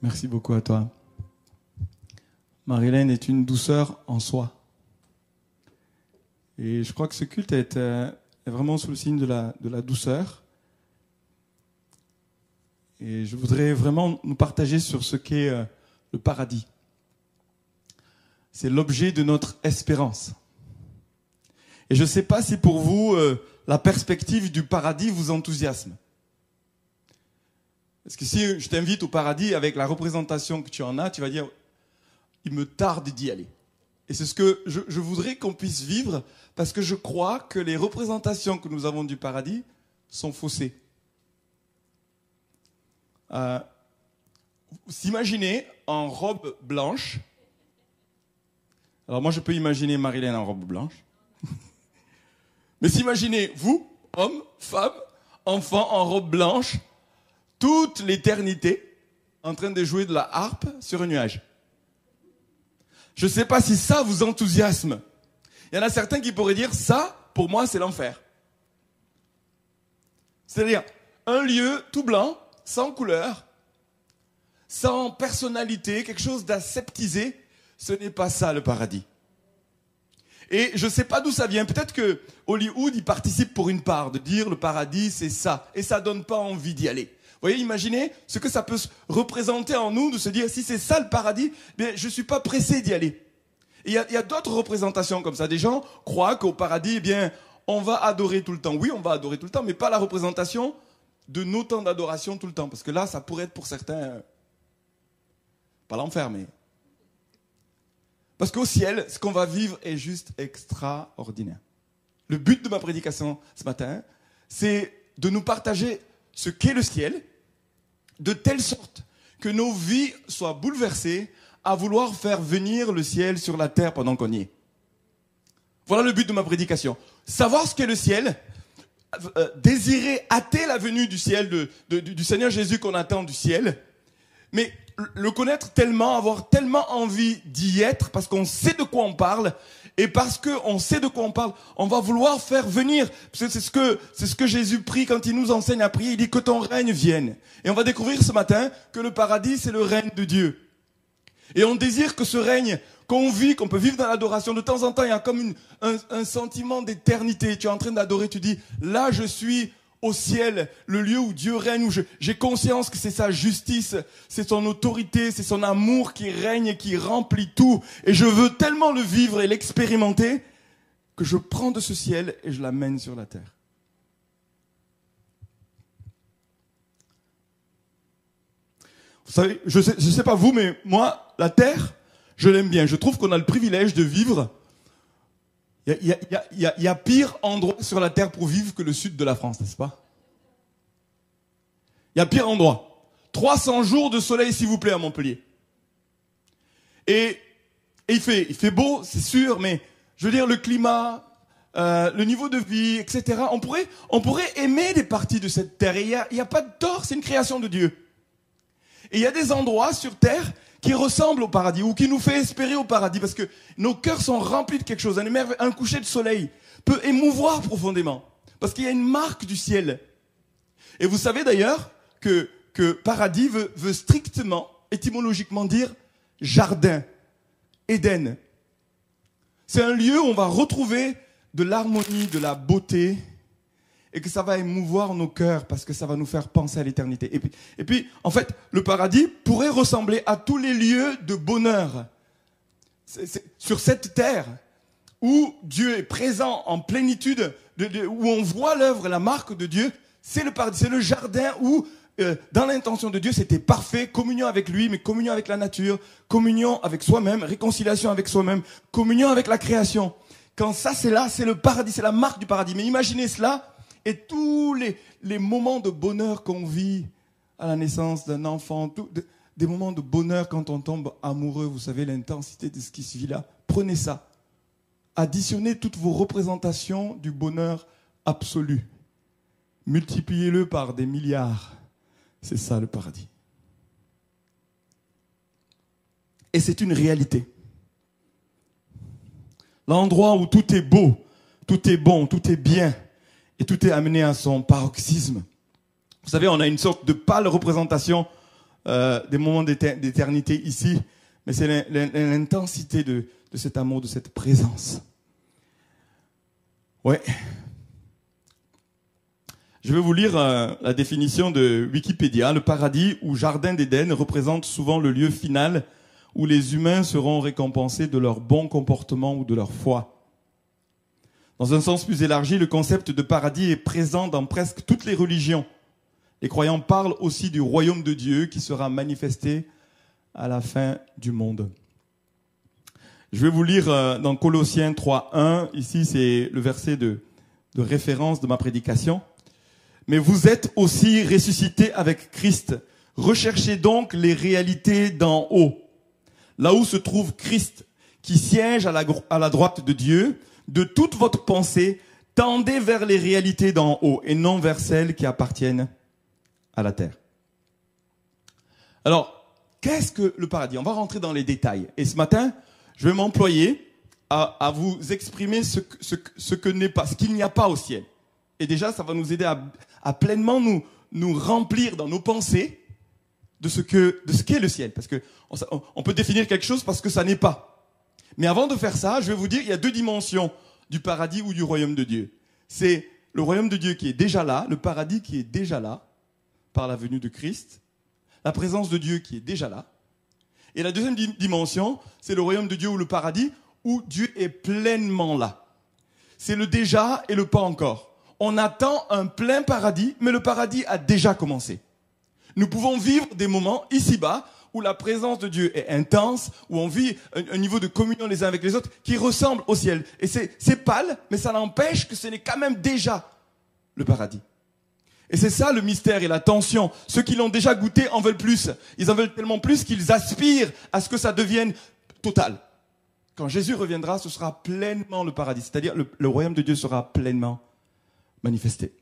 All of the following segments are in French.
Merci beaucoup à toi. Marilène est une douceur en soi. Et je crois que ce culte est, euh, vraiment sous le signe de la, de la douceur. Et je voudrais vraiment nous partager sur ce qu'est euh, le paradis. C'est l'objet de notre espérance. Et je ne sais pas si pour vous, euh, la perspective du paradis vous enthousiasme. Parce que si je t'invite au paradis avec la représentation que tu en as, tu vas dire, il me tarde d'y aller. Et c'est ce que je, voudrais qu'on puisse vivre, parce que je crois que les représentations que nous avons du paradis sont faussées. Euh, S'imaginez en robe blanche. Alors moi, je peux imaginer Marilyn en robe blanche. Mais s'imaginez, vous, homme, femme, enfant en robe blanche, toute l'éternité en train de jouer de la harpe sur un nuage. Je ne sais pas si ça vous enthousiasme. Il y en a certains qui pourraient dire ça, pour moi, c'est l'enfer. C'est-à-dire un lieu tout blanc, sans couleur, sans personnalité, quelque chose d'aseptisé. Ce n'est pas ça le paradis. Et je ne sais pas d'où ça vient. Peut-être que Hollywood y participe pour une part, de dire le paradis c'est ça. Et ça donne pas envie d'y aller. Vous voyez, imaginez ce que ça peut représenter en nous, de se dire, si c'est ça le paradis, bien, je ne suis pas pressé d'y aller. il y a, d'autres représentations comme ça. Des gens croient qu'au paradis, eh bien, on va adorer tout le temps. Oui, on va adorer tout le temps, mais pas la représentation de nos temps d'adoration tout le temps. Parce que là, ça pourrait être pour certains, euh, pas l'enfer, mais... Parce qu'au ciel, ce qu'on va vivre est juste extraordinaire. Le but de ma prédication ce matin, c'est de nous partager ce qu'est le ciel, de telle sorte que nos vies soient bouleversées à vouloir faire venir le ciel sur la terre pendant qu'on y est. Voilà le but de ma prédication. Savoir ce qu'est le ciel, euh, désirer hâter la venue du ciel, du Seigneur Jésus qu'on attend du ciel, mais le connaître tellement, avoir tellement envie d'y être, parce qu'on sait de quoi on parle, et parce qu'on sait de quoi on parle, on va vouloir faire venir. C'est ce que, c'est ce que Jésus prie quand il nous enseigne à prier. Il dit que ton règne vienne. Et on va découvrir ce matin que le paradis, c'est le règne de Dieu. Et on désire que ce règne qu'on vit, qu'on peut vivre dans l'adoration, de temps en temps, il y a comme un sentiment d'éternité. Tu es en train d'adorer, tu dis, là, je suis au ciel, le lieu où Dieu règne, où j'ai conscience que c'est sa justice, c'est son autorité, c'est son amour qui règne et qui remplit tout. Et je veux tellement le vivre et l'expérimenter que je prends de ce ciel et je l'amène sur la terre. Vous savez, je sais, je sais pas vous, mais moi, la terre, je l'aime bien. Je trouve qu'on a le privilège de vivre il y, a, pire endroit sur la terre pour vivre que le sud de la France, n'est-ce pas? Il y a pire endroit. 300 jours de soleil, s'il vous plaît, à Montpellier. Et, et il, fait, beau, c'est sûr, mais je veux dire, le climat, euh, le niveau de vie, etc. On pourrait, on pourrait aimer des parties de cette terre. Il n'y a, a pas de tort, c'est une création de Dieu. Et il y a des endroits sur terre qui ressemble au paradis ou qui nous fait espérer au paradis parce que nos cœurs sont remplis de quelque chose. Un, un coucher de soleil peut émouvoir profondément parce qu'il y a une marque du ciel. Et vous savez d'ailleurs que, que paradis veut, veut strictement, étymologiquement dire jardin, Éden. C'est un lieu où on va retrouver de l'harmonie, de la beauté, et que ça va émouvoir nos cœurs parce que ça va nous faire penser à l'éternité. Et puis, et puis, en fait, le paradis pourrait ressembler à tous les lieux de bonheur sur cette terre où Dieu est présent en plénitude, de, où on voit l'œuvre, la marque de Dieu. C'est le paradis, c'est le jardin où, euh, dans l'intention de Dieu, c'était parfait, communion avec lui, mais communion avec la nature, communion avec soi-même, réconciliation avec soi-même, communion avec la création. Quand ça c'est là, c'est le paradis, c'est la marque du paradis. Mais imaginez cela et tous les, moments de bonheur qu'on vit à la naissance d'un enfant, des moments de bonheur quand on tombe amoureux, vous savez l'intensité de ce qui se vit là, prenez ça. Additionnez toutes vos représentations du bonheur absolu. Multipliez-le par des milliards. C'est ça le paradis. Et c'est une réalité. L'endroit où tout est beau, tout est bon, tout est bien, et tout est amené à son paroxysme. Vous savez, on a une sorte de pâle représentation euh, des moments d'éternité ici, mais c'est l'intensité de, cet amour, de cette présence. Ouais. Je vais vous lire euh, la définition de Wikipédia. Le paradis ou jardin d'Éden représente souvent le lieu final où les humains seront récompensés de leur bon comportement ou de leur foi. Dans un sens plus élargi, le concept de paradis est présent dans presque toutes les religions. Les croyants parlent aussi du royaume de Dieu qui sera manifesté à la fin du monde. Je vais vous lire euh, dans Colossiens 3.1, ici c'est le verset de, référence de ma prédication. Mais vous êtes aussi ressuscités avec Christ. Recherchez donc les réalités d'en haut, là où se trouve Christ, qui siège à la droite de Dieu de toute votre pensée, tendez vers les réalités d'en haut et non vers celles qui appartiennent à la terre. Alors, qu'est-ce que le paradis? On va rentrer dans les détails. Et ce matin, je vais m'employer à, vous exprimer ce, ce que n'est pas, ce qu'il n'y a pas au ciel. Et déjà, ça va nous aider à, pleinement nous, nous remplir dans nos pensées de ce que de ce qu'est le ciel. Parce que on peut définir quelque chose parce que ça n'est pas. Mais avant de faire ça, je vais vous dire, il y a deux dimensions du paradis ou du royaume de Dieu. C'est le royaume de Dieu qui est déjà là, le paradis qui est déjà là, par la venue de Christ, la présence de Dieu qui est déjà là. Et la deuxième dimension, c'est le royaume de Dieu ou le paradis, où Dieu est pleinement là. C'est le déjà et le pas encore. On attend un plein paradis, mais le paradis a déjà commencé. Nous pouvons vivre des moments ici-bas où la présence de Dieu est intense, où on vit un, niveau de communion les uns avec les autres qui ressemble au ciel. Et c'est pâle, mais ça n'empêche que ce n'est quand même déjà le paradis. Et c'est ça le mystère et la tension. Ceux qui l'ont déjà goûté en veulent plus. Ils en veulent tellement plus qu'ils aspirent à ce que ça devienne total. Quand Jésus reviendra, ce sera pleinement le paradis. C'est-à-dire le, le royaume de Dieu sera pleinement manifesté.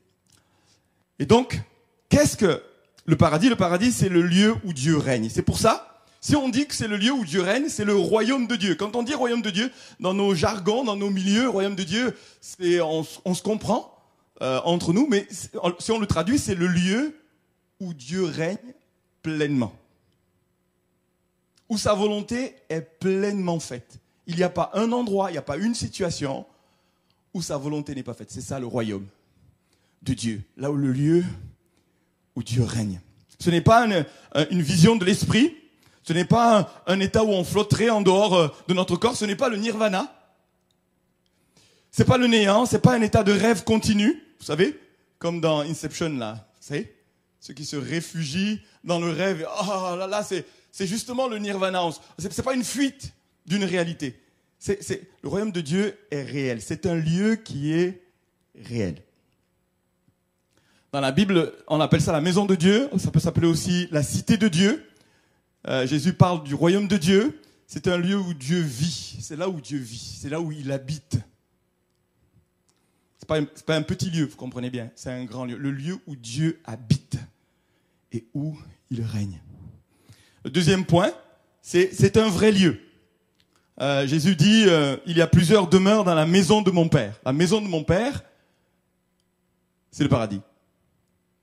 Et donc, qu'est-ce que le paradis, le paradis, c'est le lieu où Dieu règne. C'est pour ça, si on dit que c'est le lieu où Dieu règne, c'est le royaume de Dieu. Quand on dit royaume de Dieu, dans nos jargons, dans nos milieux, royaume de Dieu, c'est, on, se comprend euh, entre nous, mais si on le traduit, c'est le lieu où Dieu règne pleinement. Où sa volonté est pleinement faite. Il n'y a pas un endroit, il n'y a pas une situation où sa volonté n'est pas faite. C'est ça le royaume de Dieu. Là où le lieu où Dieu règne. Ce n'est pas une, vision de l'esprit, ce n'est pas un, état où on flotterait en dehors euh, de notre corps, ce n'est pas le nirvana. C'est pas le néant, c'est pas un état de rêve continu, vous savez, comme dans Inception là, vous savez, ceux qui se réfugient dans le rêve. Oh là là, c'est justement le nirvana. C'est pas une fuite d'une réalité. C'est le royaume de Dieu est réel. C'est un lieu qui est réel. Dans la Bible, on appelle ça la maison de Dieu. Ça peut s'appeler aussi la cité de Dieu. Euh, Jésus parle du royaume de Dieu. C'est un lieu où Dieu vit. C'est là où Dieu vit. C'est là où il habite. C'est pas, pas un petit lieu, vous comprenez bien. C'est un grand lieu. Le lieu où Dieu habite et où il règne. Le deuxième point, c'est un vrai lieu. Euh, Jésus dit, euh, il y a plusieurs demeures dans la maison de mon Père. La maison de mon Père, c'est le paradis.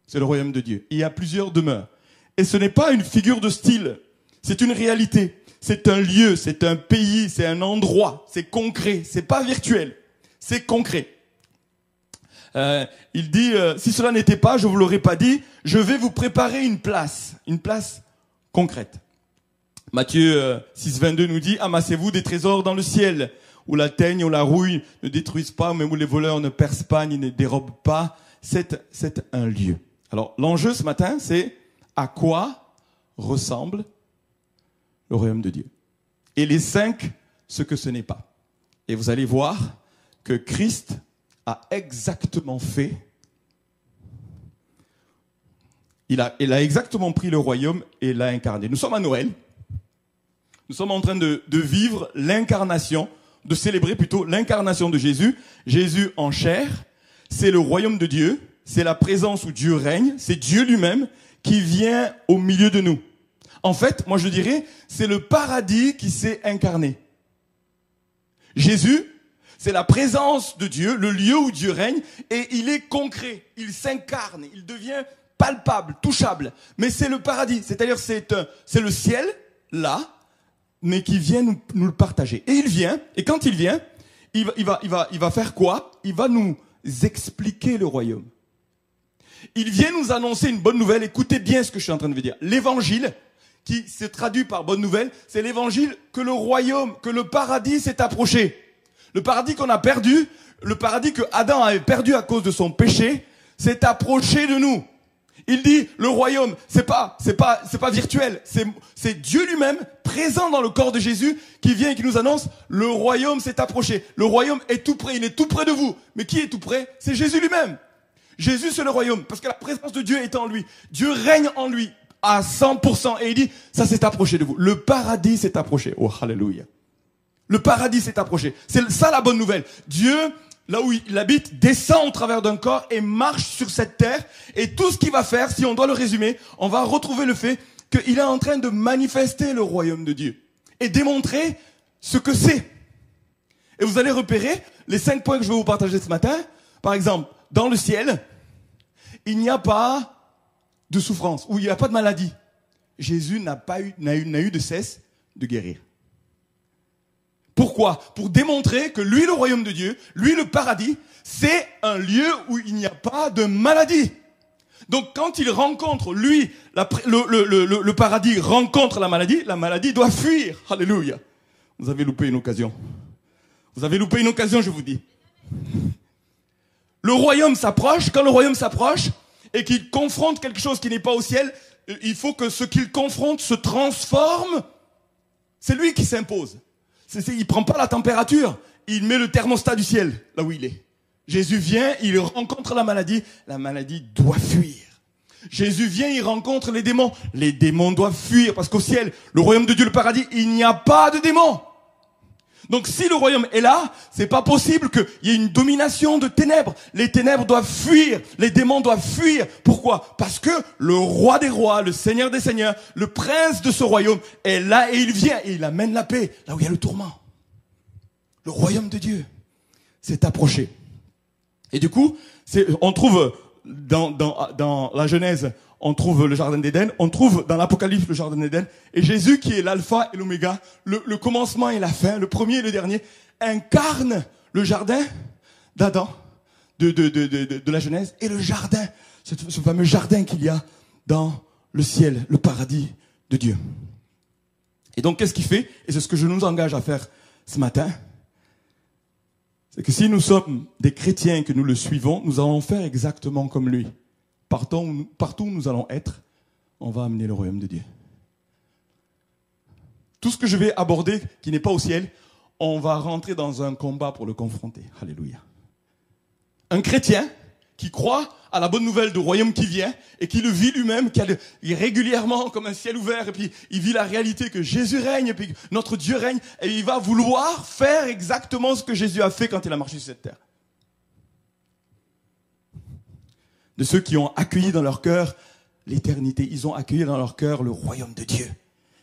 C'est le royaume de Dieu. Il y a plusieurs demeures. Et ce n'est pas une figure de style, c'est une réalité. C'est un lieu, c'est un pays, c'est un endroit, c'est concret, c'est pas virtuel, c'est concret. Euh, il dit, euh, si cela n'était pas, je vous l'aurais pas dit, je vais vous préparer une place, une place concrète. Matthieu 6, euh, 22 nous dit, amassez-vous des trésors dans le ciel, où la teigne ou la rouille ne détruisent pas, mais où les voleurs ne percent pas ni ne dérobent pas. C'est un lieu. Alors, l'enjeu ce matin, c'est à quoi ressemble le royaume de Dieu. Et les cinq, ce que ce n'est pas. Et vous allez voir que Christ a exactement fait, il a, exactement pris le royaume et l'a incarné. Nous sommes à Noël. Nous sommes en train de vivre l'incarnation, de célébrer plutôt l'incarnation de Jésus. Jésus en chair, c'est le royaume de Dieu c'est la présence où Dieu règne, c'est Dieu lui-même qui vient au milieu de nous. En fait, moi je dirais, c'est le paradis qui s'est incarné. Jésus, c'est la présence de Dieu, le lieu où Dieu règne, et il est concret, il s'incarne, il devient palpable, touchable. Mais c'est le paradis. C'est-à-dire, c'est, euh, c'est le ciel, là, mais qui vient nous, le partager. Et il vient, et quand il vient, il va, il va, il va faire quoi? Il va nous expliquer le royaume. Il vient nous annoncer une bonne nouvelle. Écoutez bien ce que je suis en train de vous dire. L'évangile, qui se traduit par bonne nouvelle, c'est l'évangile que le royaume, que le paradis s'est approché. Le paradis qu'on a perdu, le paradis que Adam avait perdu à cause de son péché, s'est approché de nous. Il dit, le royaume, c'est pas, c'est pas, c'est pas virtuel. C'est, c'est Dieu lui-même, présent dans le corps de Jésus, qui vient et qui nous annonce, le royaume s'est approché. Le royaume est tout près. Il est tout près de vous. Mais qui est tout près? C'est Jésus lui-même. Jésus, c'est le royaume. Parce que la présence de Dieu est en lui. Dieu règne en lui à 100%. Et il dit, ça s'est approché de vous. Le paradis s'est approché. Oh, hallelujah. Le paradis s'est approché. C'est ça la bonne nouvelle. Dieu là où il habite, descend au travers d'un corps et marche sur cette terre. Et tout ce qu'il va faire, si on doit le résumer, on va retrouver le fait qu'il est en train de manifester le royaume de Dieu et démontrer ce que c'est. Et vous allez repérer les cinq points que je vais vous partager ce matin. Par exemple, dans le ciel, il n'y a pas de souffrance ou il n'y a pas de maladie. Jésus n'a pas eu, de cesse de guérir. Pourquoi? Pour démontrer que lui, le royaume de Dieu, lui, le paradis, c'est un lieu où il n'y a pas de maladie. Donc quand il rencontre, lui, le, paradis rencontre la maladie, la maladie doit fuir. Alléluia. Vous avez loupé une occasion. Vous avez loupé une occasion, je vous dis. Le royaume s'approche. Quand le royaume s'approche et qu'il confronte quelque chose qui n'est pas au ciel, il faut que ce qu'il confronte se transforme. C'est lui qui s'impose il prend pas la température, il met le thermostat du ciel là où il est. Jésus vient, il rencontre la maladie, la maladie doit fuir. Jésus vient, il rencontre les démons, les démons doivent fuir parce qu'au ciel, le royaume de Dieu, le paradis, il n'y a pas de démons. Donc si le royaume est là, c'est pas possible qu'il y ait une domination de ténèbres. Les ténèbres doivent fuir, les démons doivent fuir. Pourquoi? Parce que le roi des rois, le seigneur des seigneurs, le prince de ce royaume est là et il vient et il amène la paix là où il y a le tourment. Le royaume de Dieu s'est approché. Et du coup, on trouve dans, dans, dans la Genèse on trouve le jardin d'Éden, on trouve dans l'Apocalypse le jardin d'Éden, et Jésus qui est l'alpha et l'oméga, le, commencement et la fin, le premier et le dernier, incarne le jardin d'Adam, de, la Genèse, et le jardin, ce, ce fameux jardin qu'il y a dans le ciel, le paradis de Dieu. Et donc qu'est-ce qu'il fait? Et c'est ce que je nous engage à faire ce matin. C'est que si nous sommes des chrétiens et que nous le suivons, nous allons faire exactement comme lui partout, où nous allons être, on va amener le royaume de Dieu. Tout ce que je vais aborder qui n'est pas au ciel, on va rentrer dans un combat pour le confronter. Alléluia. Un chrétien qui croit à la bonne nouvelle du royaume qui vient et qui le vit lui-même, qui a régulièrement comme un ciel ouvert et puis il vit la réalité que Jésus règne et puis notre Dieu règne et il va vouloir faire exactement ce que Jésus a fait quand il a marché sur cette terre. De ceux qui ont accueilli dans leur cœur l'éternité. Ils ont accueilli dans leur cœur le royaume de Dieu.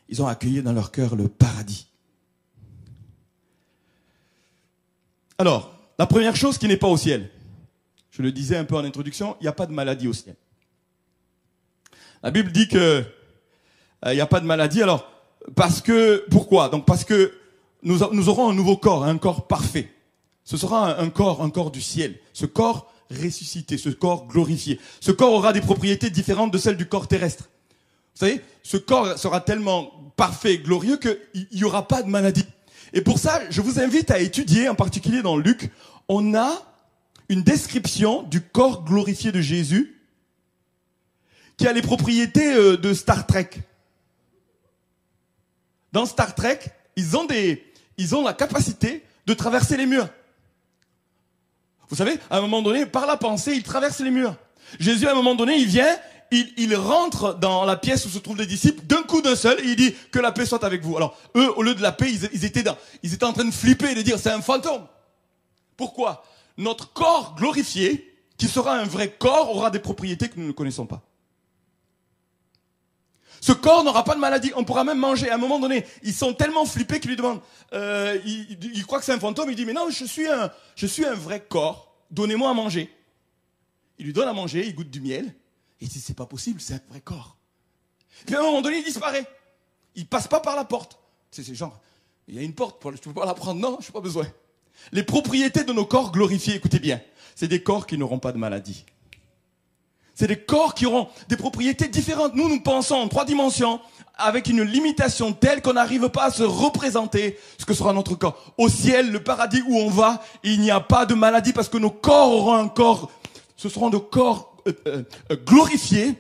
Ils ont accueilli dans leur cœur le paradis. Alors, la première chose qui n'est pas au ciel, je le disais un peu en introduction, il n'y a pas de maladie au ciel. La Bible dit que euh, il n'y a pas de maladie. Alors, parce que, pourquoi? Donc parce que nous, aurons un nouveau corps, un corps parfait. Ce sera un corps, un corps du ciel. Ce corps ressuscité, ce corps glorifié. Ce corps aura des propriétés différentes de celles du corps terrestre. Vous savez, ce corps sera tellement parfait et glorieux qu'il n'y aura pas de maladie. Et pour ça, je vous invite à étudier, en particulier dans Luc, on a une description du corps glorifié de Jésus qui a les propriétés euh, de Star Trek. Dans Star Trek, ils ont des, ils ont la capacité de traverser les murs. Vous savez, à un moment donné, par la pensée, il traverse les murs. Jésus, à un moment donné, il vient, il, rentre dans la pièce où se trouvent les disciples, d'un coup d'un seul, et il dit que la paix soit avec vous. Alors, eux, au lieu de la paix, ils, étaient dans, ils étaient en train de flipper et de dire c'est un fantôme. Pourquoi? Notre corps glorifié, qui sera un vrai corps, aura des propriétés que nous ne connaissons pas. Ce corps n'aura pas de maladie. On pourra même manger. À un moment donné, ils sont tellement flippés qu'ils lui demandent. Euh, ils, croient que c'est un fantôme. Il dit mais non, je suis un, je suis un vrai corps. Donnez-moi à manger. Il lui donne à manger. Il goûte du miel. Et si c'est pas possible, c'est un vrai corps. Puis à un moment donné, il disparaît. Il passe pas par la porte. C'est ces genre, il y a une porte, je peux pas la prendre. Non, je n'ai pas besoin. Les propriétés de nos corps glorifiés, écoutez bien, c'est des corps qui n'auront pas de maladie. C'est des corps qui auront des propriétés différentes. Nous, nous pensons en trois dimensions avec une limitation telle qu'on n'arrive pas à se représenter ce que sera notre corps. Au ciel, le paradis où on va, il n'y a pas de maladie parce que nos corps auront un corps, ce seront des corps euh, euh, euh, glorifiés.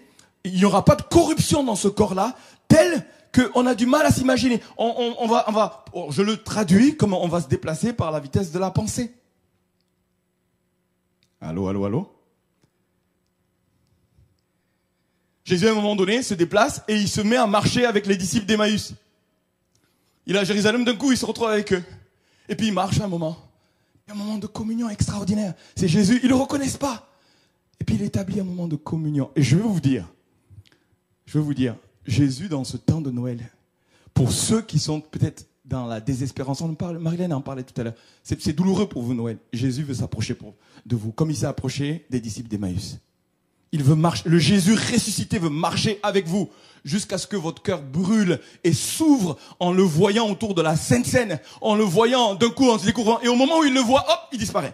Il n'y aura pas de corruption dans ce corps-là, tel qu'on a du mal à s'imaginer. On, va, on va, oh, je le traduis comme on va se déplacer par la vitesse de la pensée. Allô, allô, allô? Jésus, à un moment donné, se déplace et il se met à marcher avec les disciples d'Emmaüs. Il est à Jérusalem, d'un coup, il se retrouve avec eux. Et puis il marche un moment. Un moment de communion extraordinaire. C'est Jésus, ils ne le reconnaissent pas. Et puis il établit un moment de communion. Et je veux vous dire, je veux vous dire, Jésus dans ce temps de Noël, pour ceux qui sont peut-être dans la désespérance, on parle, Marilène en parlait tout à l'heure, c'est douloureux pour vous Noël. Jésus veut s'approcher de vous, comme il s'est approché des disciples d'Emmaüs. Il veut marcher, le Jésus ressuscité veut marcher avec vous jusqu'à ce que votre cœur brûle et s'ouvre en le voyant autour de la Sainte Seine, en le voyant d'un coup en se découvrant. Et au moment où il le voit, hop, il disparaît.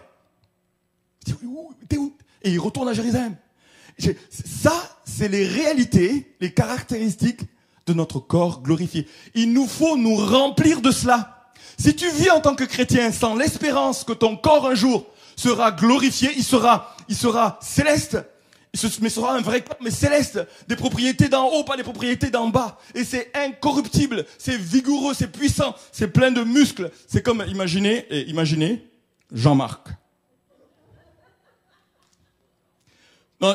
Il dit, t'es où? Et il retourne à Jérusalem. Ça, c'est les réalités, les caractéristiques de notre corps glorifié. Il nous faut nous remplir de cela. Si tu vis en tant que chrétien sans l'espérance que ton corps un jour sera glorifié, il sera, il sera céleste, mais sera un vrai corps, mais céleste, des propriétés d'en haut, pas des propriétés d'en bas. Et c'est incorruptible, c'est vigoureux, c'est puissant, c'est plein de muscles. C'est comme, imaginez, imaginez, Jean-Marc.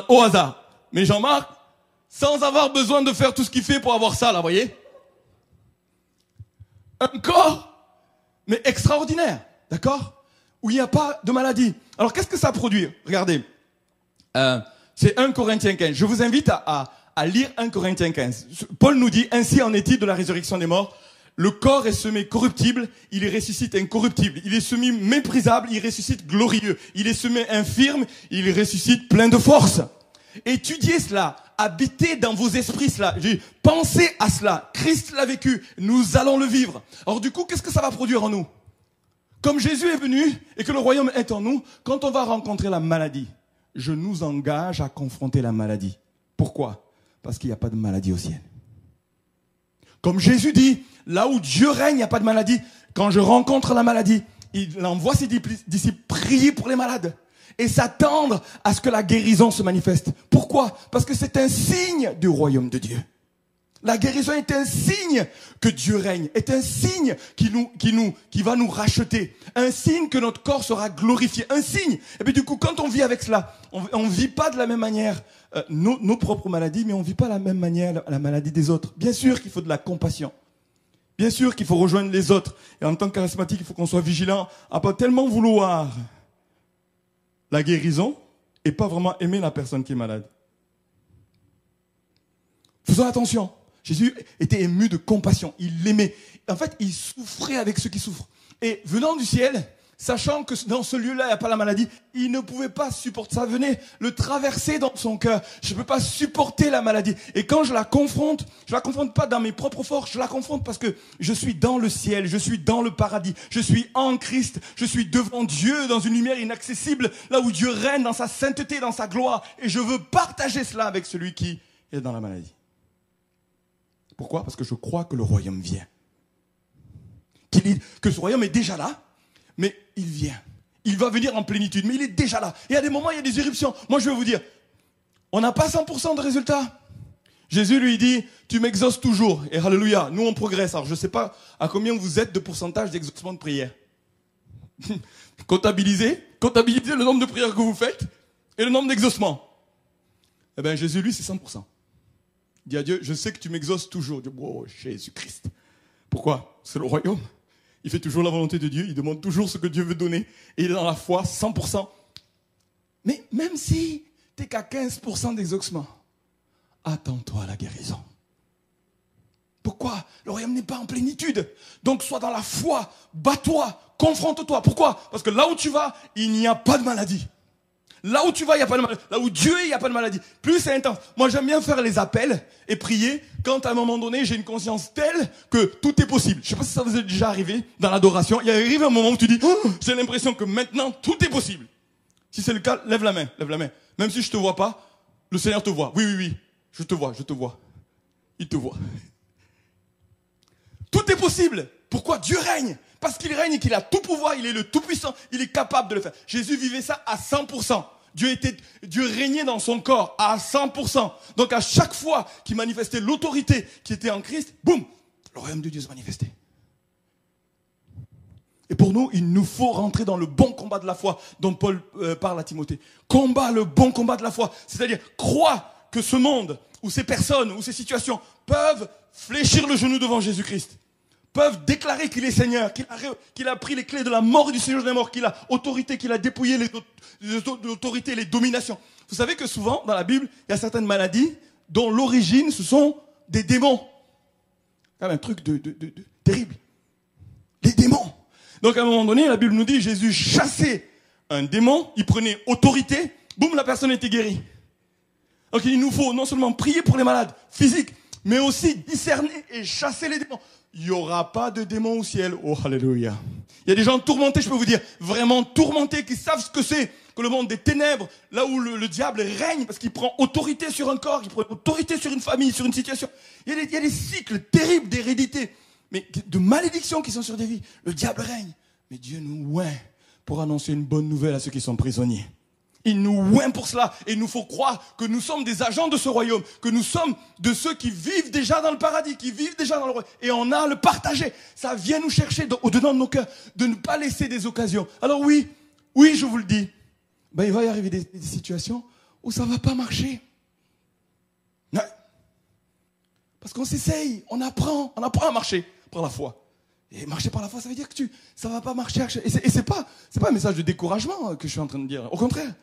au hasard. Mais Jean-Marc, sans avoir besoin de faire tout ce qu'il fait pour avoir ça, là, voyez? Un corps, mais extraordinaire, d'accord? Où il n'y a pas de maladie. Alors, qu'est-ce que ça produit? Regardez. Euh, c'est 1 Corinthiens 15. Je vous invite à, lire 1 Corinthiens 15. Paul nous dit, ainsi en est-il de la résurrection des morts. Le corps est semé corruptible, il ressuscite incorruptible. Il est semé méprisable, il ressuscite glorieux. Il est semé infirme, il ressuscite plein de force. Étudiez cela, habitez dans vos esprits cela. Pensez à cela. Christ l'a vécu, nous allons le vivre. Alors du coup, qu'est-ce que ça va produire en nous? Comme Jésus est venu et que le royaume est en nous, quand on va rencontrer la maladie, je nous engage à confronter la maladie. Pourquoi? Parce qu'il n'y a pas de maladie au ciel. Comme Jésus dit, là où Dieu règne, il n'y a pas de maladie. Quand je rencontre la maladie, il envoie ses disciples prier pour les malades et s'attendre à ce que la guérison se manifeste. Pourquoi? Parce que c'est un signe du royaume de Dieu. La guérison est un signe que Dieu règne, est un signe qui va nous racheter, un signe que notre corps sera glorifié, un signe. Et puis du coup, quand on vit avec cela, on ne vit pas de la même manière euh, nos, propres maladies, mais on vit pas de la même manière la maladie des autres. Bien sûr qu'il faut de la compassion. Bien sûr qu'il faut rejoindre les autres. Et en tant que il faut qu'on soit vigilant à pas tellement vouloir la guérison et pas vraiment aimer la personne qui est malade. Faisons attention. Jésus était ému de compassion. Il l'aimait. En fait, il souffrait avec ceux qui souffrent. Et venant du ciel, sachant que dans ce lieu-là, il n'y a pas la maladie, il ne pouvait pas supporter ça. Venait le traverser dans son cœur. Je ne peux pas supporter la maladie. Et quand je la confronte, je la confronte pas dans mes propres forces, je la confronte parce que je suis dans le ciel, je suis dans le paradis, je suis en Christ, je suis devant Dieu dans une lumière inaccessible, là où Dieu règne dans sa sainteté, dans sa gloire. Et je veux partager cela avec celui qui est dans la maladie. Pourquoi? Parce que je crois que le royaume vient. Que ce royaume est déjà là, mais il vient. Il va venir en plénitude, mais il est déjà là. Et à des moments, il y a des éruptions. Moi, je vais vous dire, on n'a pas 100% de résultats. Jésus lui dit, tu m'exauces toujours. Et alléluia, nous on progresse. Alors je ne sais pas à combien vous êtes de pourcentage d'exaucement de prière. comptabilisez, comptabilisez le nombre de prières que vous faites et le nombre d'exaucements. Eh bien Jésus, lui, c'est 100%. Dit à Dieu, je sais que tu m'exauces toujours. Dieu, oh, Jésus-Christ. Pourquoi? C'est le royaume. Il fait toujours la volonté de Dieu, il demande toujours ce que Dieu veut donner, et il est dans la foi 100%. Mais même si tu n'es qu'à 15% d'exaucement, attends-toi à la guérison. Pourquoi? Le royaume n'est pas en plénitude. Donc sois dans la foi, bats-toi, confronte-toi. Pourquoi? Parce que là où tu vas, il n'y a pas de maladie. Là où tu vas, il n'y a pas de maladie. Là où Dieu est, il n'y a pas de maladie. Plus c'est intense. Moi, j'aime bien faire les appels et prier quand à un moment donné, j'ai une conscience telle que tout est possible. Je sais pas si ça vous est déjà arrivé dans l'adoration. Il arrive un moment où tu dis, oh, j'ai l'impression que maintenant, tout est possible. Si c'est le cas, lève la main, lève la main. Même si je te vois pas, le Seigneur te voit. Oui, oui, oui. Je te vois, je te vois. Il te voit. Tout est possible. Pourquoi Dieu règne? Parce qu'il règne et qu'il a tout pouvoir, il est le tout-puissant, il est capable de le faire. Jésus vivait ça à 100%. Dieu régnait dans son corps à 100%. Donc à chaque fois qu'il manifestait l'autorité qui était en Christ, boum, le royaume de Dieu se manifestait. Et pour nous, il nous faut rentrer dans le bon combat de la foi dont Paul euh, parle à Timothée. Combat le bon combat de la foi. C'est-à-dire, crois que ce monde, ou ces personnes, ou ces situations peuvent fléchir le genou devant Jésus-Christ peuvent déclarer qu'il est Seigneur, qu'il a, pris les clés de la mort et du séjour des morts, qu'il a autorité, qu'il a dépouillé les, autorités, les dominations. Vous savez que souvent, dans la Bible, il y a certaines maladies dont l'origine, ce sont des démons. C'est un truc de, terrible. Les démons. Donc à un moment donné, la Bible nous dit, Jésus chassait un démon, il prenait autorité, boum, la personne était guérie. Donc il nous faut non seulement prier pour les malades physiques, mais aussi discerner et chasser les démons il n'y aura pas de démons au ciel. Oh, alléluia. Il y a des gens tourmentés, je peux vous dire, vraiment tourmentés, qui savent ce que c'est que le monde des ténèbres, là où le, diable règne, parce qu'il prend autorité sur un corps, il prend autorité sur une famille, sur une situation. Il y a des, cycles terribles d'hérédité, mais de malédictions qui sont sur des vies. Le diable règne, mais Dieu nous oint pour annoncer une bonne nouvelle à ceux qui sont prisonniers. Il nous oint pour cela. Et il nous faut croire que nous sommes des agents de ce royaume, que nous sommes de ceux qui vivent déjà dans le paradis, qui vivent déjà dans le royaume. Et on a le partager. Ça vient nous chercher au-dedans de nos cœurs, de ne pas laisser des occasions. Alors oui, oui, je vous le dis, ben, il va y arriver des, situations où ça va pas marcher. Parce qu'on s'essaye, on apprend, on apprend à marcher par la foi. Et marcher par la foi, ça veut dire que tu, ça va pas marcher. Et c'est pas, c'est pas un message de découragement que je suis en train de dire. Au contraire,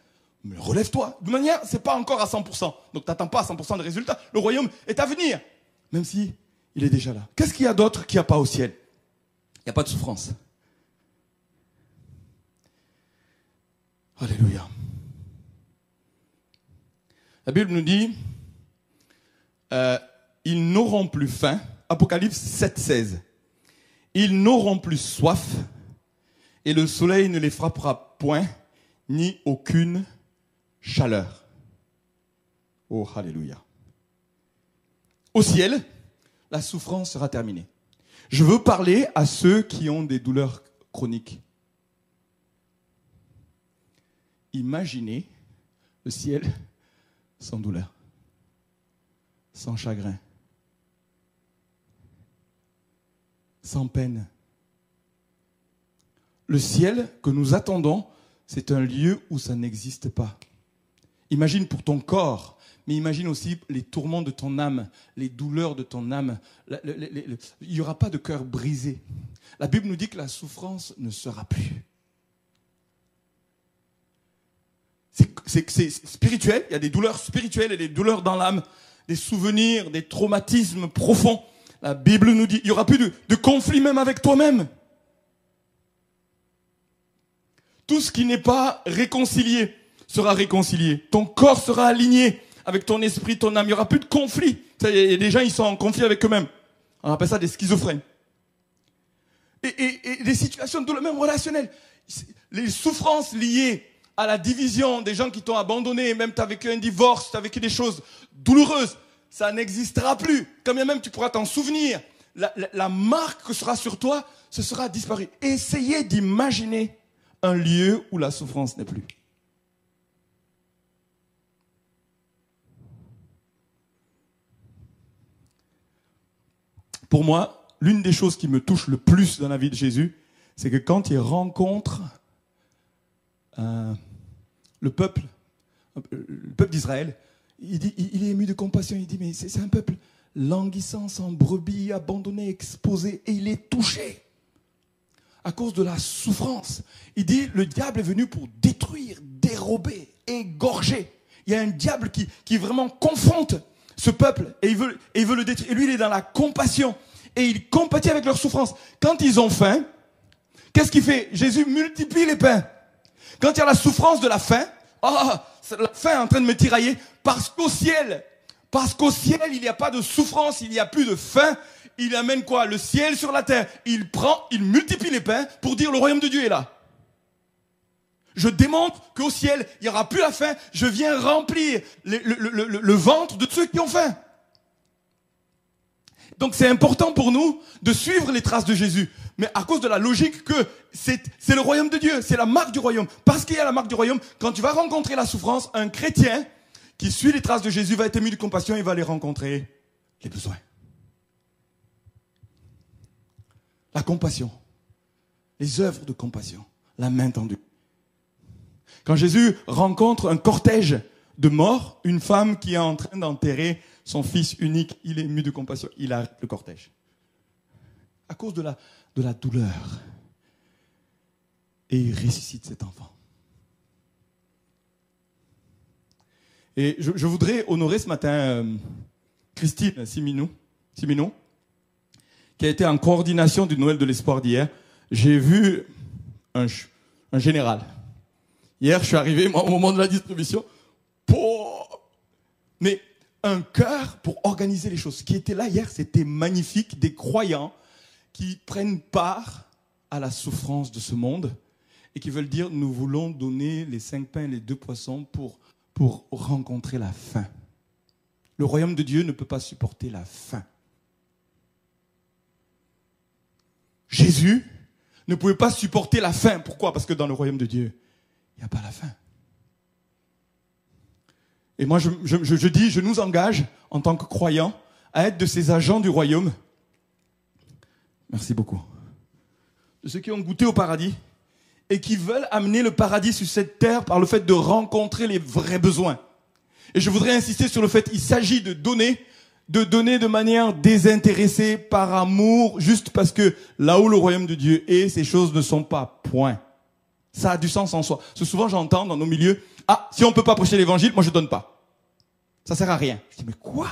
mais relève-toi. De manière, c'est pas encore à 100%. Donc t'attends pas à 100% de résultats. Le royaume est à venir. Même si il est déjà là. Qu'est-ce qu'il y a d'autre qu'il n'y a pas au ciel? Il n'y a pas de souffrance. Alléluia. La Bible nous dit, euh, ils n'auront plus faim. Apocalypse 7, 16. Ils n'auront plus soif et le soleil ne les frappera point, ni aucune chaleur. Oh, alléluia. Au ciel, la souffrance sera terminée. Je veux parler à ceux qui ont des douleurs chroniques. Imaginez le ciel sans douleur, sans chagrin, sans peine. Le ciel que nous attendons, c'est un lieu où ça n'existe pas. Imagine pour ton corps, mais imagine aussi les tourments de ton âme, les douleurs de ton âme. Il n'y aura pas de cœur brisé. La Bible nous dit que la souffrance ne sera plus. C'est spirituel, il y a des douleurs spirituelles et des douleurs dans l'âme, des souvenirs, des traumatismes profonds. La Bible nous dit, il n'y aura plus de, de conflit même avec toi-même. Tout ce qui n'est pas réconcilié, sera réconcilié. Ton corps sera aligné avec ton esprit, ton âme. Il n'y aura plus de conflit. Il y a des gens, ils sont en conflit avec eux-mêmes. On appelle ça des schizophrènes. Et, des situations de le même relationnel. Les souffrances liées à la division des gens qui t'ont abandonné, même tu as vécu un divorce, tu as vécu des choses douloureuses, ça n'existera plus. Quand bien même tu pourras t'en souvenir, la, la marque que sera sur toi, ce sera disparu. Essayez d'imaginer un lieu où la souffrance n'est plus. Pour moi, l'une des choses qui me touche le plus dans la vie de Jésus, c'est que quand il rencontre euh, le peuple, le peuple d'Israël, il, est ému de compassion. Il dit, mais c'est un peuple languissant, sans brebis, abandonné, exposé, et il est touché à cause de la souffrance. Il dit, le diable est venu pour détruire, dérober, égorger. Il y a un diable qui vraiment confronte ce peuple et il veut, il le détruire. Et lui, il est dans la compassion et il compatit avec leur souffrance. Quand ils ont faim, qu'est-ce qu'il fait? Jésus multiplie les pains. Quand il y a la souffrance de la faim, Ah, la faim est en train de me tirailler parce qu'au ciel, parce qu'au ciel, il n'y a pas de souffrance, il n'y a plus de faim. Il amène quoi? Le ciel sur la terre. Il prend, il multiplie les pains pour dire le royaume de Dieu est là. Je démontre qu'au ciel, il n'y aura plus la faim. Je viens remplir le, ventre de ceux qui ont faim. Donc c'est important pour nous de suivre les traces de Jésus. Mais à cause de la logique que c'est le royaume de Dieu, c'est la marque du royaume. Parce qu'il y a la marque du royaume, quand tu vas rencontrer la souffrance, un chrétien qui suit les traces de Jésus va être ému de compassion, il va aller rencontrer les besoins. La compassion. Les œuvres de compassion. La main tendue. Quand Jésus rencontre un cortège de morts, une femme qui est en train d'enterrer son fils unique, il est ému de compassion, il arrête le cortège. À cause de la, de la douleur. Et il ressuscite cet enfant. Et je, voudrais honorer ce matin euh, Christine Siminou, qui a été en coordination du Noël de l'espoir d'hier. J'ai vu un général, Hier, je suis arrivé, moi, au moment de la distribution, pour... mais un cœur pour organiser les choses. Ce qui était là hier, c'était magnifique, des croyants qui prennent part à la souffrance de ce monde et qui veulent dire, nous voulons donner les cinq pains et les deux poissons pour, pour rencontrer la faim. Le royaume de Dieu ne peut pas supporter la faim. Jésus ne pouvait pas supporter la faim. Pourquoi? Parce que dans le royaume de Dieu, n'y a pas la fin. Et moi, je, je, dis, je nous engage, en tant que croyants, à être de ces agents du royaume. Merci beaucoup. De ceux qui ont goûté au paradis et qui veulent amener le paradis sur cette terre par le fait de rencontrer les vrais besoins. Et je voudrais insister sur le fait qu'il s'agit de donner, de donner de manière désintéressée, par amour, juste parce que là où le royaume de Dieu est, ces choses ne sont pas point. Ça a du sens en soi. Parce souvent j'entends dans nos milieux, ah, si on peut pas prêcher l'évangile, moi je donne pas. Ça sert à rien. Je dis, mais quoi?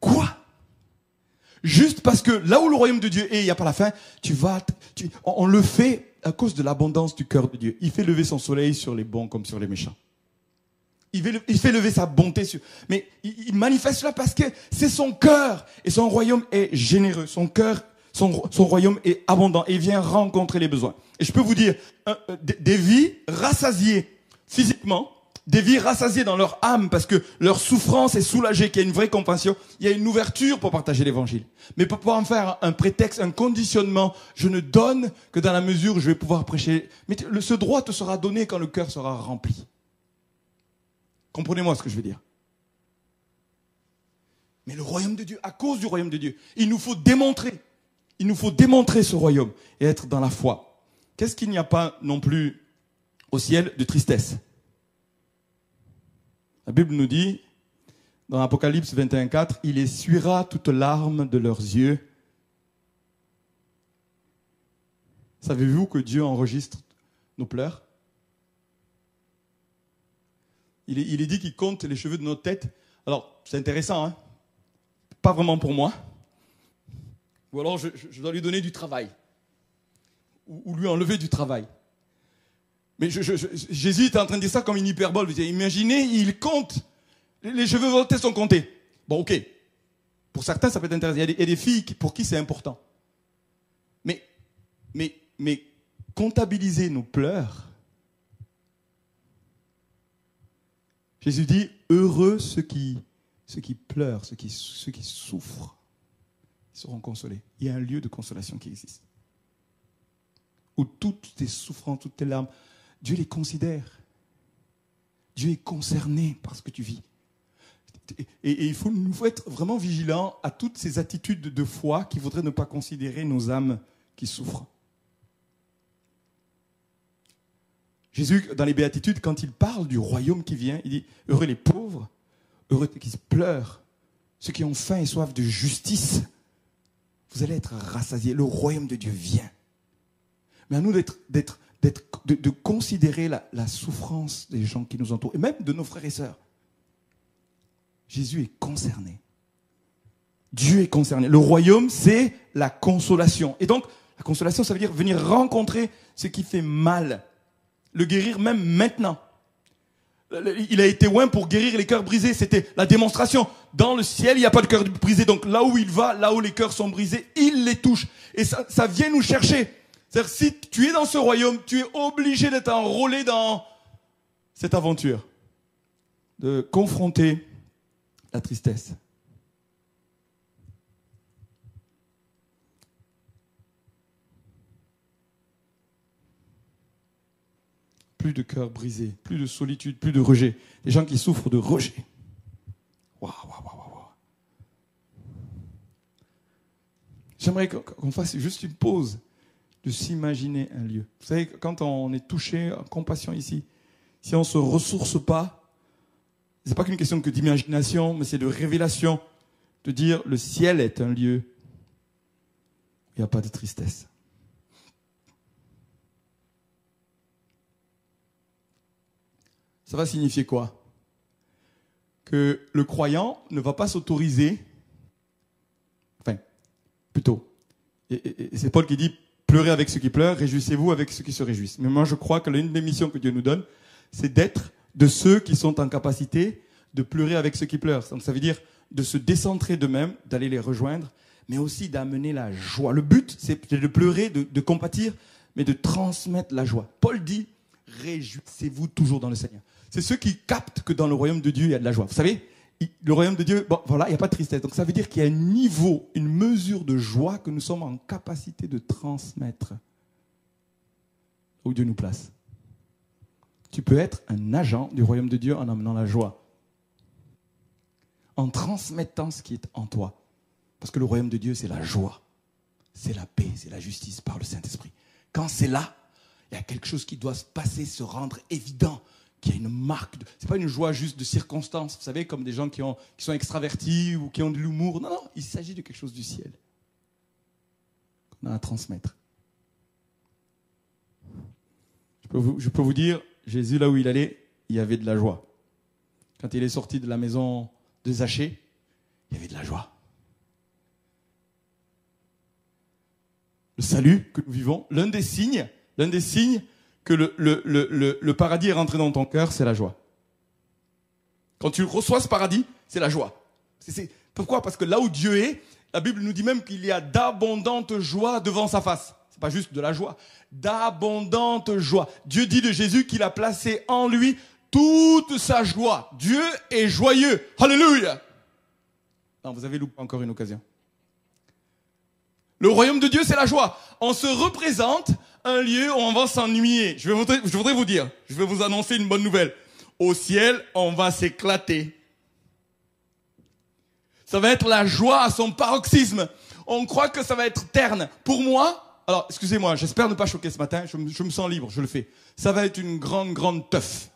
Quoi? Juste parce que là où le royaume de Dieu est, il n'y a pas la fin, tu vas, tu, on, le fait à cause de l'abondance du cœur de Dieu. Il fait lever son soleil sur les bons comme sur les méchants. Il fait, lever sa bonté sur, mais il manifeste cela parce que c'est son cœur et son royaume est généreux. Son cœur son, royaume est abondant et vient rencontrer les besoins. Et je peux vous dire, des vies rassasiées physiquement, des vies rassasiées dans leur âme parce que leur souffrance est soulagée, qu'il y a une vraie compassion, il y a une ouverture pour partager l'évangile. Mais pour pouvoir en faire un prétexte, un conditionnement, je ne donne que dans la mesure où je vais pouvoir prêcher. Mais ce droit te sera donné quand le cœur sera rempli. Comprenez-moi ce que je veux dire. Mais le royaume de Dieu, à cause du royaume de Dieu, il nous faut démontrer il nous faut démontrer ce royaume et être dans la foi. Qu'est-ce qu'il n'y a pas non plus au ciel de tristesse? La Bible nous dit, dans Apocalypse 21.4, il essuiera toutes larmes de leurs yeux. Savez-vous que Dieu enregistre nos pleurs? Il est, il est dit qu'il compte les cheveux de nos têtes. Alors, c'est intéressant, hein? Pas vraiment pour moi. Ou alors je, dois lui donner du travail. Ou, lui enlever du travail. Mais Jésus est en train de dire ça comme une hyperbole. Imaginez, il compte. Les cheveux voltés sont comptés. Bon, ok. Pour certains, ça peut être intéressant. Il y a des, filles pour qui c'est important. Mais, mais, mais comptabiliser nos pleurs. Jésus dit, heureux ceux qui, ceux qui pleurent, ceux qui, ceux qui souffrent seront consolés. Il y a un lieu de consolation qui existe. Où toutes tes souffrances, toutes tes larmes, Dieu les considère. Dieu est concerné par ce que tu vis. Et, il faut, être vraiment vigilants à toutes ces attitudes de foi qui voudraient ne pas considérer nos âmes qui souffrent. Jésus, dans les béatitudes, quand il parle du royaume qui vient, il dit Heureux les pauvres, heureux qui pleurent, ceux qui ont faim et soif de justice, vous allez être rassasiés. Le royaume de Dieu vient. Mais à nous d'être, d'être, d'être, de, considérer la, la, souffrance des gens qui nous entourent, et même de nos frères et sœurs. Jésus est concerné. Dieu est concerné. Le royaume, c'est la consolation. Et donc, La consolation, ça veut dire venir rencontrer ce qui fait mal. Le guérir même maintenant. Il a été loin pour guérir les cœurs brisés. C'était la démonstration. Dans le ciel, il n'y a pas de cœur brisé. Donc là où il va, là où les cœurs sont brisés, il les touche. Et ça, ça vient nous chercher. C'est-à-dire, si tu es dans ce royaume, tu es obligé d'être enrôlé dans cette aventure. De confronter la tristesse. Plus de cœur brisé, plus de solitude, plus de rejet. Des gens qui souffrent de rejet. Waouh, waouh, waouh, waouh. J'aimerais qu'on fasse juste une pause de s'imaginer un lieu. Vous savez, quand on est touché en compassion ici, si on ne se ressource pas, ce n'est pas qu'une question que d'imagination, mais c'est de révélation, de dire le ciel est un lieu il n'y a pas de tristesse. Ça va signifier quoi? Que le croyant ne va pas s'autoriser, enfin, plutôt, et, c'est Paul qui dit, pleurez avec ceux qui pleurent, réjouissez-vous avec ceux qui se réjouissent. Mais moi je crois que l'une des missions que Dieu nous donne, c'est d'être de ceux qui sont en capacité de pleurer avec ceux qui pleurent. Donc ça veut dire de se décentrer d'eux-mêmes, d'aller les rejoindre, mais aussi d'amener la joie. Le but, c'est de pleurer, de, de compatir, mais de transmettre la joie. Paul dit, réjouissez-vous toujours dans le Seigneur c'est ceux qui captent que dans le royaume de Dieu, il y a de la joie. Vous savez, le royaume de Dieu, voilà, il n'y a pas de tristesse. Donc ça veut dire qu'il y a un niveau, une mesure de joie que nous sommes en capacité de transmettre où Dieu nous place. Tu peux être un agent du royaume de Dieu en amenant la joie, en transmettant ce qui est en toi. Parce que le royaume de Dieu, c'est la joie, c'est la paix, c'est la justice par le Saint-Esprit. Quand c'est là, il y a quelque chose qui doit se passer, se rendre évident qui a une marque. De... C'est pas une joie juste de circonstance, vous savez, comme des gens qui, ont, qui sont extravertis ou qui ont de l'humour. Non, non, il s'agit de quelque chose du ciel qu'on a à transmettre. Je peux, vous, je peux vous dire, Jésus, là où il allait, il y avait de la joie. Quand il est sorti de la maison de Zachée, il y avait de la joie. Le salut que nous vivons, l'un des signes, l'un des signes que le, le, le, le paradis est rentré dans ton cœur, c'est la joie. Quand tu reçois ce paradis, c'est la joie. C'est, pourquoi? Parce que là où Dieu est, la Bible nous dit même qu'il y a d'abondantes joies devant sa face. C'est pas juste de la joie, d'abondantes joies. Dieu dit de Jésus qu'il a placé en lui toute sa joie. Dieu est joyeux. Alléluia. Non, vous avez loupé encore une occasion. Le royaume de Dieu, c'est la joie. On se représente un lieu où on va s'ennuyer. Je, voudrais vous dire, je vais vous annoncer une bonne nouvelle. Au ciel, on va s'éclater. Ça va être la joie à son paroxysme. On croit que ça va être terne. Pour moi, alors excusez-moi, j'espère ne pas choquer ce matin, je me, sens libre, je le fais. Ça va être une grande, grande teuf.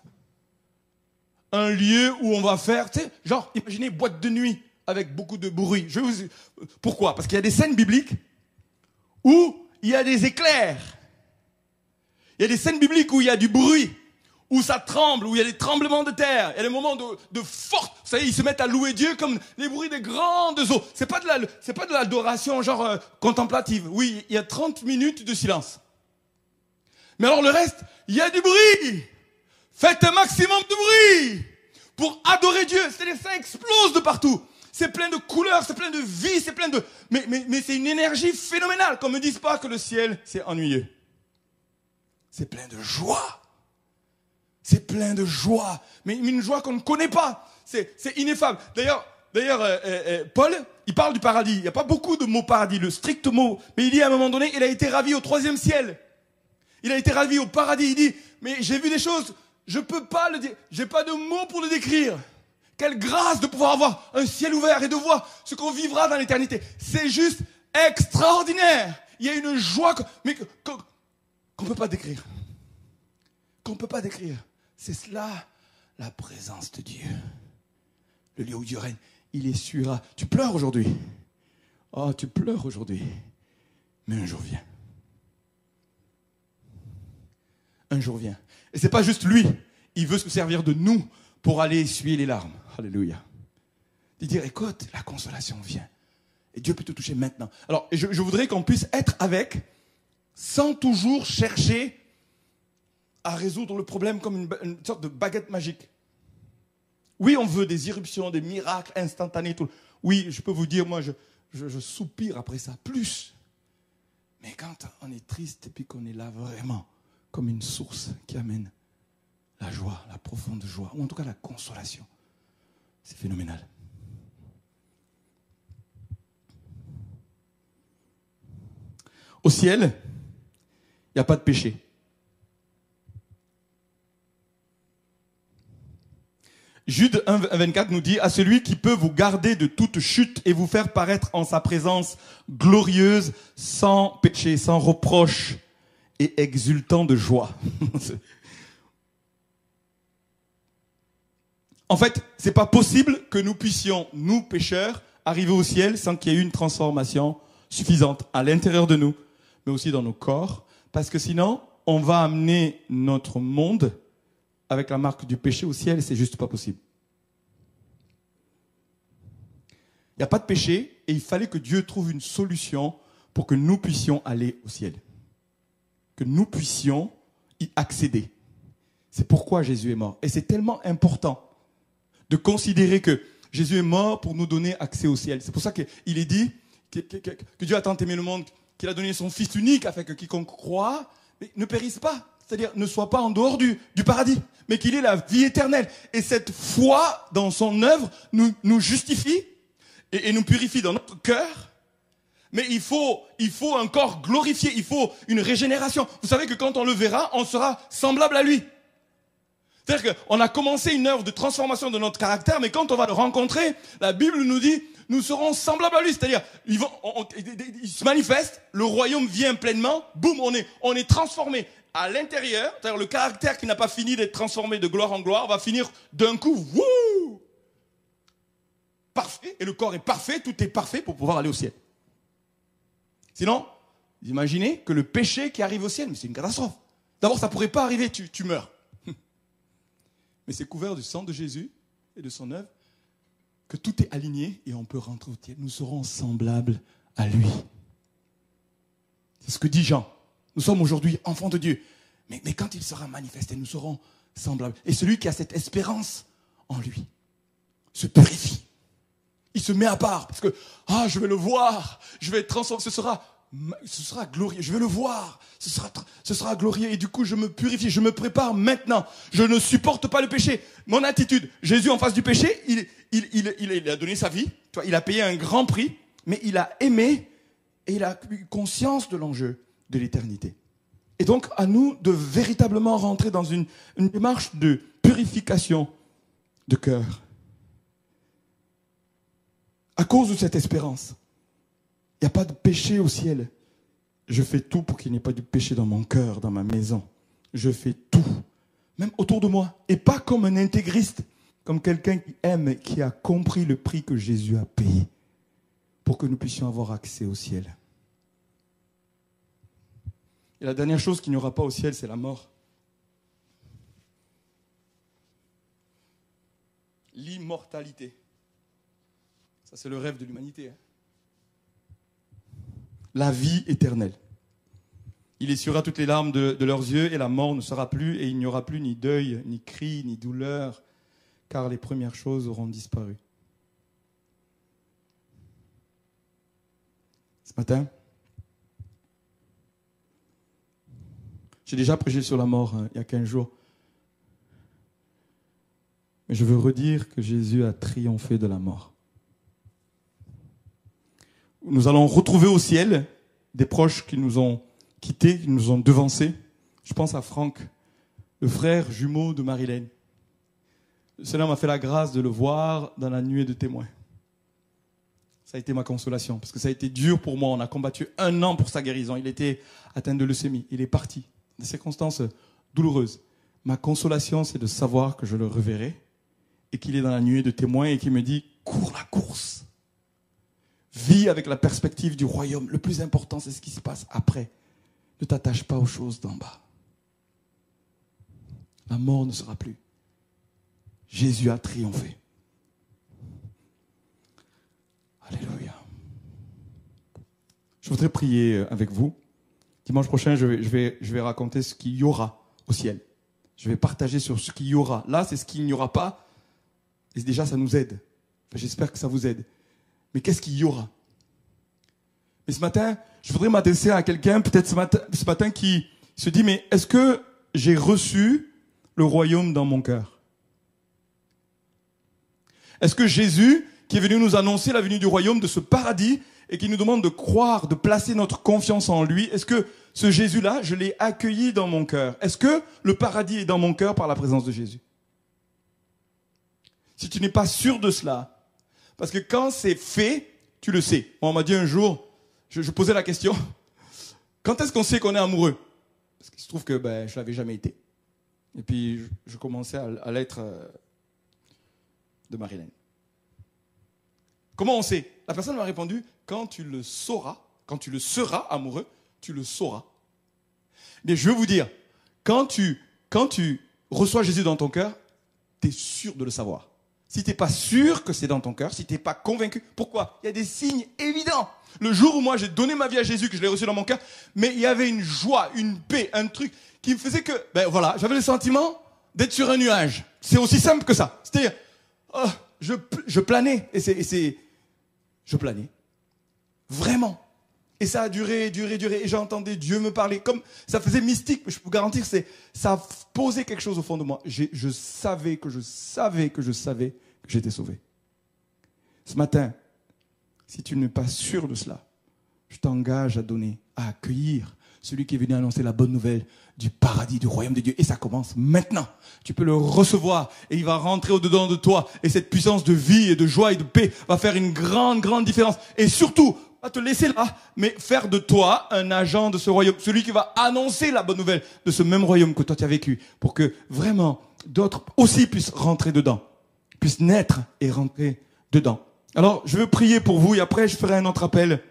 Un lieu où on va faire, tu sais, genre, imaginez boîte de nuit avec beaucoup de bruit. Je vous... Pourquoi? Parce qu'il y a des scènes bibliques où il y a des éclairs. Il y a des scènes bibliques où il y a du bruit, où ça tremble, où il y a des tremblements de terre. Il y a des moments de, de forte. Vous savez, ils se mettent à louer Dieu comme les bruits des grandes eaux. C'est pas de la, c'est pas de l'adoration genre euh, contemplative. Oui, il y a 30 minutes de silence. Mais alors le reste, il y a du bruit. Faites un maximum de bruit pour adorer Dieu. C'est-à-dire ça explose de partout c'est plein de couleurs, c'est plein de vie, c'est plein de... Mais, mais, mais c'est une énergie phénoménale. Qu'on me dise pas que le ciel, c'est ennuyeux. C'est plein de joie. C'est plein de joie. Mais une joie qu'on ne connaît pas. C'est ineffable. D'ailleurs, D'ailleurs, euh, euh, euh, Paul, il parle du paradis. Il n'y a pas beaucoup de mots paradis, le strict mot. Mais il dit à un moment donné, il a été ravi au troisième ciel. Il a été ravi au paradis. Il dit, mais j'ai vu des choses, je peux pas le dire. J'ai pas de mots pour le décrire. Quelle grâce de pouvoir avoir un ciel ouvert et de voir ce qu'on vivra dans l'éternité. C'est juste extraordinaire. Il y a une joie mais qu'on ne peut pas décrire. Qu'on ne peut pas décrire. C'est cela la présence de Dieu. Le lieu où Dieu règne. Il essuiera. Tu pleures aujourd'hui. Oh, tu pleures aujourd'hui. Mais un jour vient. Un jour vient. Et c'est pas juste lui. Il veut se servir de nous pour aller essuyer les larmes. Alléluia. De dire, écoute, la consolation vient. Et Dieu peut te toucher maintenant. Alors, je, voudrais qu'on puisse être avec sans toujours chercher à résoudre le problème comme une, sorte de baguette magique. Oui, on veut des irruptions, des miracles instantanés. Oui, je peux vous dire, moi, je, je, soupire après ça, plus. Mais quand on est triste et puis qu'on est là vraiment comme une source qui amène la joie, la profonde joie, ou en tout cas la consolation, c'est phénoménal. Au ciel, n'y a pas de péché. Jude 1, 24 nous dit, à celui qui peut vous garder de toute chute et vous faire paraître en sa présence glorieuse, sans péché, sans reproche et exultant de joie. en fait, c'est pas possible que nous puissions, nous pécheurs, arriver au ciel sans qu'il y ait une transformation suffisante à l'intérieur de nous, mais aussi dans nos corps, parce que sinon, on va amener notre monde avec la marque du péché au ciel, c'est juste pas possible. Il n'y a pas de péché et il fallait que Dieu trouve une solution pour que nous puissions aller au ciel. Que nous puissions y accéder. C'est pourquoi Jésus est mort. Et c'est tellement important de considérer que Jésus est mort pour nous donner accès au ciel. C'est pour ça qu'il est dit que, que, Dieu a tant aimé le monde qu'il a donné son Fils unique afin que quiconque croit ne périsse pas, c'est-à-dire ne soit pas en dehors du, paradis, mais qu'il ait la vie éternelle. Et cette foi dans son œuvre nous, justifie et, et nous purifie dans notre cœur. Mais il faut, il faut un corps glorifié, il faut une régénération. Vous savez que quand on le verra, on sera semblable à lui. C'est-à-dire qu'on a commencé une œuvre de transformation de notre caractère, mais quand on va le rencontrer, la Bible nous dit, nous serons semblables à lui. C'est-à-dire, il, se manifeste, le royaume vient pleinement, boum, on est, on est transformé à l'intérieur. C'est-à-dire, le caractère qui n'a pas fini d'être transformé de gloire en gloire va finir d'un coup, wouh, parfait, et le corps est parfait, tout est parfait pour pouvoir aller au ciel. Sinon, imaginez que le péché qui arrive au ciel, c'est une catastrophe. D'abord, ça pourrait pas arriver, tu, tu meurs. Mais c'est couvert du sang de Jésus et de son œuvre que tout est aligné et on peut rentrer au ciel. Nous serons semblables à lui. C'est ce que dit Jean. Nous sommes aujourd'hui enfants de Dieu. Mais, mais quand il sera manifesté, nous serons semblables. Et celui qui a cette espérance en lui se purifie. Il se met à part parce que, ah, je vais le voir, je vais être transformé, ce sera ce sera glorieux, je vais le voir, ce sera, glorieux et du coup je me purifie, je me prépare maintenant, je ne supporte pas le péché. Mon attitude, Jésus en face du péché, il, a donné sa vie, il a payé un grand prix, mais il a aimé et il a eu conscience de l'enjeu de l'éternité. Et donc à nous de véritablement rentrer dans une, une démarche de purification de cœur. À cause de cette espérance. Il n'y a pas de péché au ciel. Je fais tout pour qu'il n'y ait pas de péché dans mon cœur, dans ma maison. Je fais tout, même autour de moi. Et pas comme un intégriste, comme quelqu'un qui aime, qui a compris le prix que Jésus a payé pour que nous puissions avoir accès au ciel. Et la dernière chose qu'il n'y aura pas au ciel, c'est la mort. L'immortalité. Ça, c'est le rêve de l'humanité. Hein la vie éternelle. Il essuiera toutes les larmes de, leurs yeux et la mort ne sera plus et il n'y aura plus ni deuil, ni cri, ni douleur, car les premières choses auront disparu. Ce matin, j'ai déjà prêché sur la mort hein, il y a 15 jours. Mais je veux redire que Jésus a triomphé de la mort nous allons retrouver au ciel des proches qui nous ont quittés, qui nous ont devancés. Je pense à Franck, le frère jumeau de Marilène. Le Seigneur m'a fait la grâce de le voir dans la nuée de témoins. Ça a été ma consolation, parce que ça a été dur pour moi. On a combattu un an pour sa guérison. Il était atteint de leucémie. Il est parti. Des circonstances douloureuses. Ma consolation, c'est de savoir que je le reverrai et qu'il est dans la nuée de témoins et qu'il me dit, cours la course. Vis avec la perspective du royaume. Le plus important, c'est ce qui se passe après. Ne t'attache pas aux choses d'en bas. La mort ne sera plus. Jésus a triomphé. Alléluia. Je voudrais prier avec vous. Dimanche prochain, je vais, je vais, je vais raconter ce qu'il y aura au ciel. Je vais partager sur ce qu'il y aura. Là, c'est ce qu'il n'y aura pas. Et déjà, ça nous aide. J'espère que ça vous aide. Mais qu'est-ce qu'il y aura? Mais ce matin, je voudrais m'adresser à quelqu'un, peut-être ce matin, ce matin, qui se dit, mais est-ce que j'ai reçu le royaume dans mon cœur? Est-ce que Jésus, qui est venu nous annoncer la venue du royaume, de ce paradis, et qui nous demande de croire, de placer notre confiance en lui, est-ce que ce Jésus-là, je l'ai accueilli dans mon cœur? Est-ce que le paradis est dans mon cœur par la présence de Jésus? Si tu n'es pas sûr de cela, parce que quand c'est fait, tu le sais. On m'a dit un jour, je, posais la question, quand est-ce qu'on sait qu'on est amoureux? Parce qu'il se trouve que ben, je l'avais jamais été. Et puis, je, commençais à, l'être euh, de Marilyn. Comment on sait? La personne m'a répondu, quand tu le sauras, quand tu le seras amoureux, tu le sauras. Mais je veux vous dire, quand tu, quand tu reçois Jésus dans ton cœur, tu es sûr de le savoir. Si tu n'es pas sûr que c'est dans ton cœur, si tu n'es pas convaincu, pourquoi? Il y a des signes évidents. Le jour où moi j'ai donné ma vie à Jésus, que je l'ai reçu dans mon cœur, mais il y avait une joie, une paix, un truc qui me faisait que, ben voilà, j'avais le sentiment d'être sur un nuage. C'est aussi simple que ça. C'est-à-dire, oh, je planais, et c'est, je planais. Vraiment. Et ça a duré, duré, duré. Et j'entendais Dieu me parler. Comme ça faisait mystique, je peux vous garantir, c'est, ça posé quelque chose au fond de moi. je savais que je savais que je savais que j'étais sauvé. Ce matin, si tu n'es pas sûr de cela, je t'engage à donner, à accueillir celui qui est venu annoncer la bonne nouvelle du paradis, du royaume de Dieu. Et ça commence maintenant. Tu peux le recevoir et il va rentrer au-dedans de toi. Et cette puissance de vie et de joie et de paix va faire une grande, grande différence. Et surtout, pas te laisser là, mais faire de toi un agent de ce royaume. Celui qui va annoncer la bonne nouvelle de ce même royaume que toi tu as vécu. Pour que vraiment d'autres aussi puissent rentrer dedans. Puissent naître et rentrer dedans. Alors, je veux prier pour vous et après je ferai un autre appel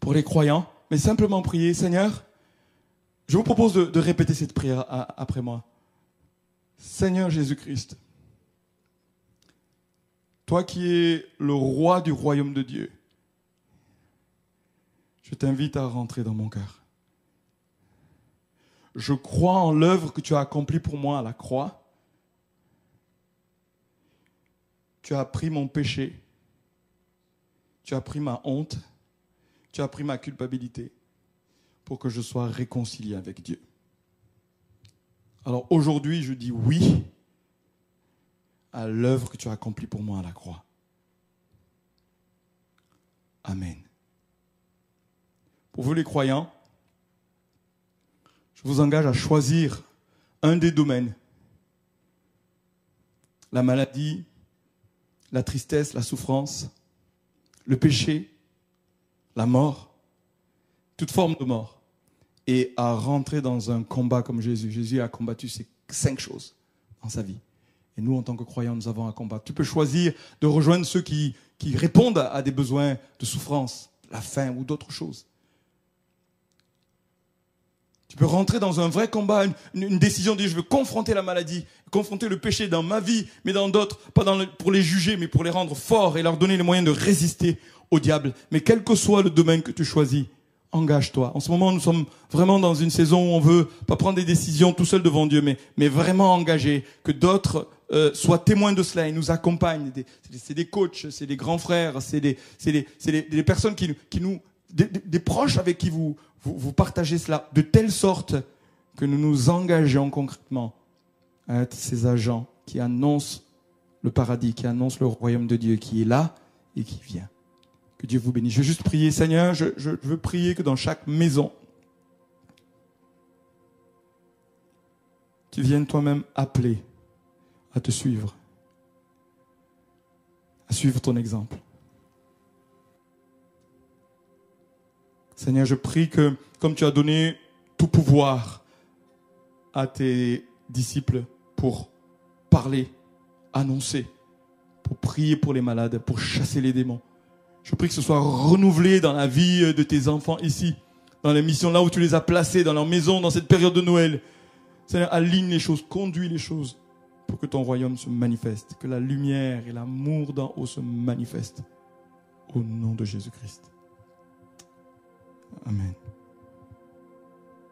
pour les croyants. Mais simplement prier, Seigneur, je vous propose de, répéter cette prière après moi. Seigneur Jésus-Christ, toi qui es le roi du royaume de Dieu, je t'invite à rentrer dans mon cœur. Je crois en l'œuvre que tu as accomplie pour moi à la croix. Tu as pris mon péché. Tu as pris ma honte. Tu as pris ma culpabilité pour que je sois réconcilié avec Dieu. Alors aujourd'hui, je dis oui à l'œuvre que tu as accomplie pour moi à la croix. Amen. Pour vous les croyants, je vous engage à choisir un des domaines. La maladie, la tristesse, la souffrance, le péché, la mort, toute forme de mort, et à rentrer dans un combat comme Jésus. Jésus a combattu ces cinq choses dans sa vie. Et nous, en tant que croyants, nous avons un combat. Tu peux choisir de rejoindre ceux qui, qui répondent à des besoins de souffrance, la faim ou d'autres choses. Tu peux rentrer dans un vrai combat, une, décision de dire je veux confronter la maladie, confronter le péché dans ma vie, mais dans d'autres, pas pour les juger, mais pour les rendre forts et leur donner les moyens de résister au diable. Mais quel que soit le domaine que tu choisis, engage-toi. En ce moment, nous sommes vraiment dans une saison où on veut pas prendre des décisions tout seul devant Dieu, mais, vraiment engager, que d'autres euh, soient témoins de cela et nous accompagnent. C'est des coachs, c'est des grands frères, c'est des, personnes qui, qui nous, des, des, proches avec qui vous, vous, partagez cela, de telle sorte que nous nous engageons concrètement à être ces agents qui annoncent le paradis, qui annoncent le royaume de Dieu qui est là et qui vient. Que Dieu vous bénisse. Je veux juste prier, Seigneur, je, veux prier que dans chaque maison, tu viennes toi-même appeler à te suivre, à suivre ton exemple. Seigneur, je prie que, comme tu as donné tout pouvoir à tes disciples pour parler, annoncer, pour prier pour les malades, pour chasser les démons, je prie que ce soit renouvelé dans la vie de tes enfants ici, dans les missions là où tu les as placés, dans leur maison, dans cette période de Noël. Seigneur, aligne les choses, conduis les choses pour que ton royaume se manifeste, que la lumière et l'amour d'en haut se manifestent. Au nom de Jésus-Christ. Amen.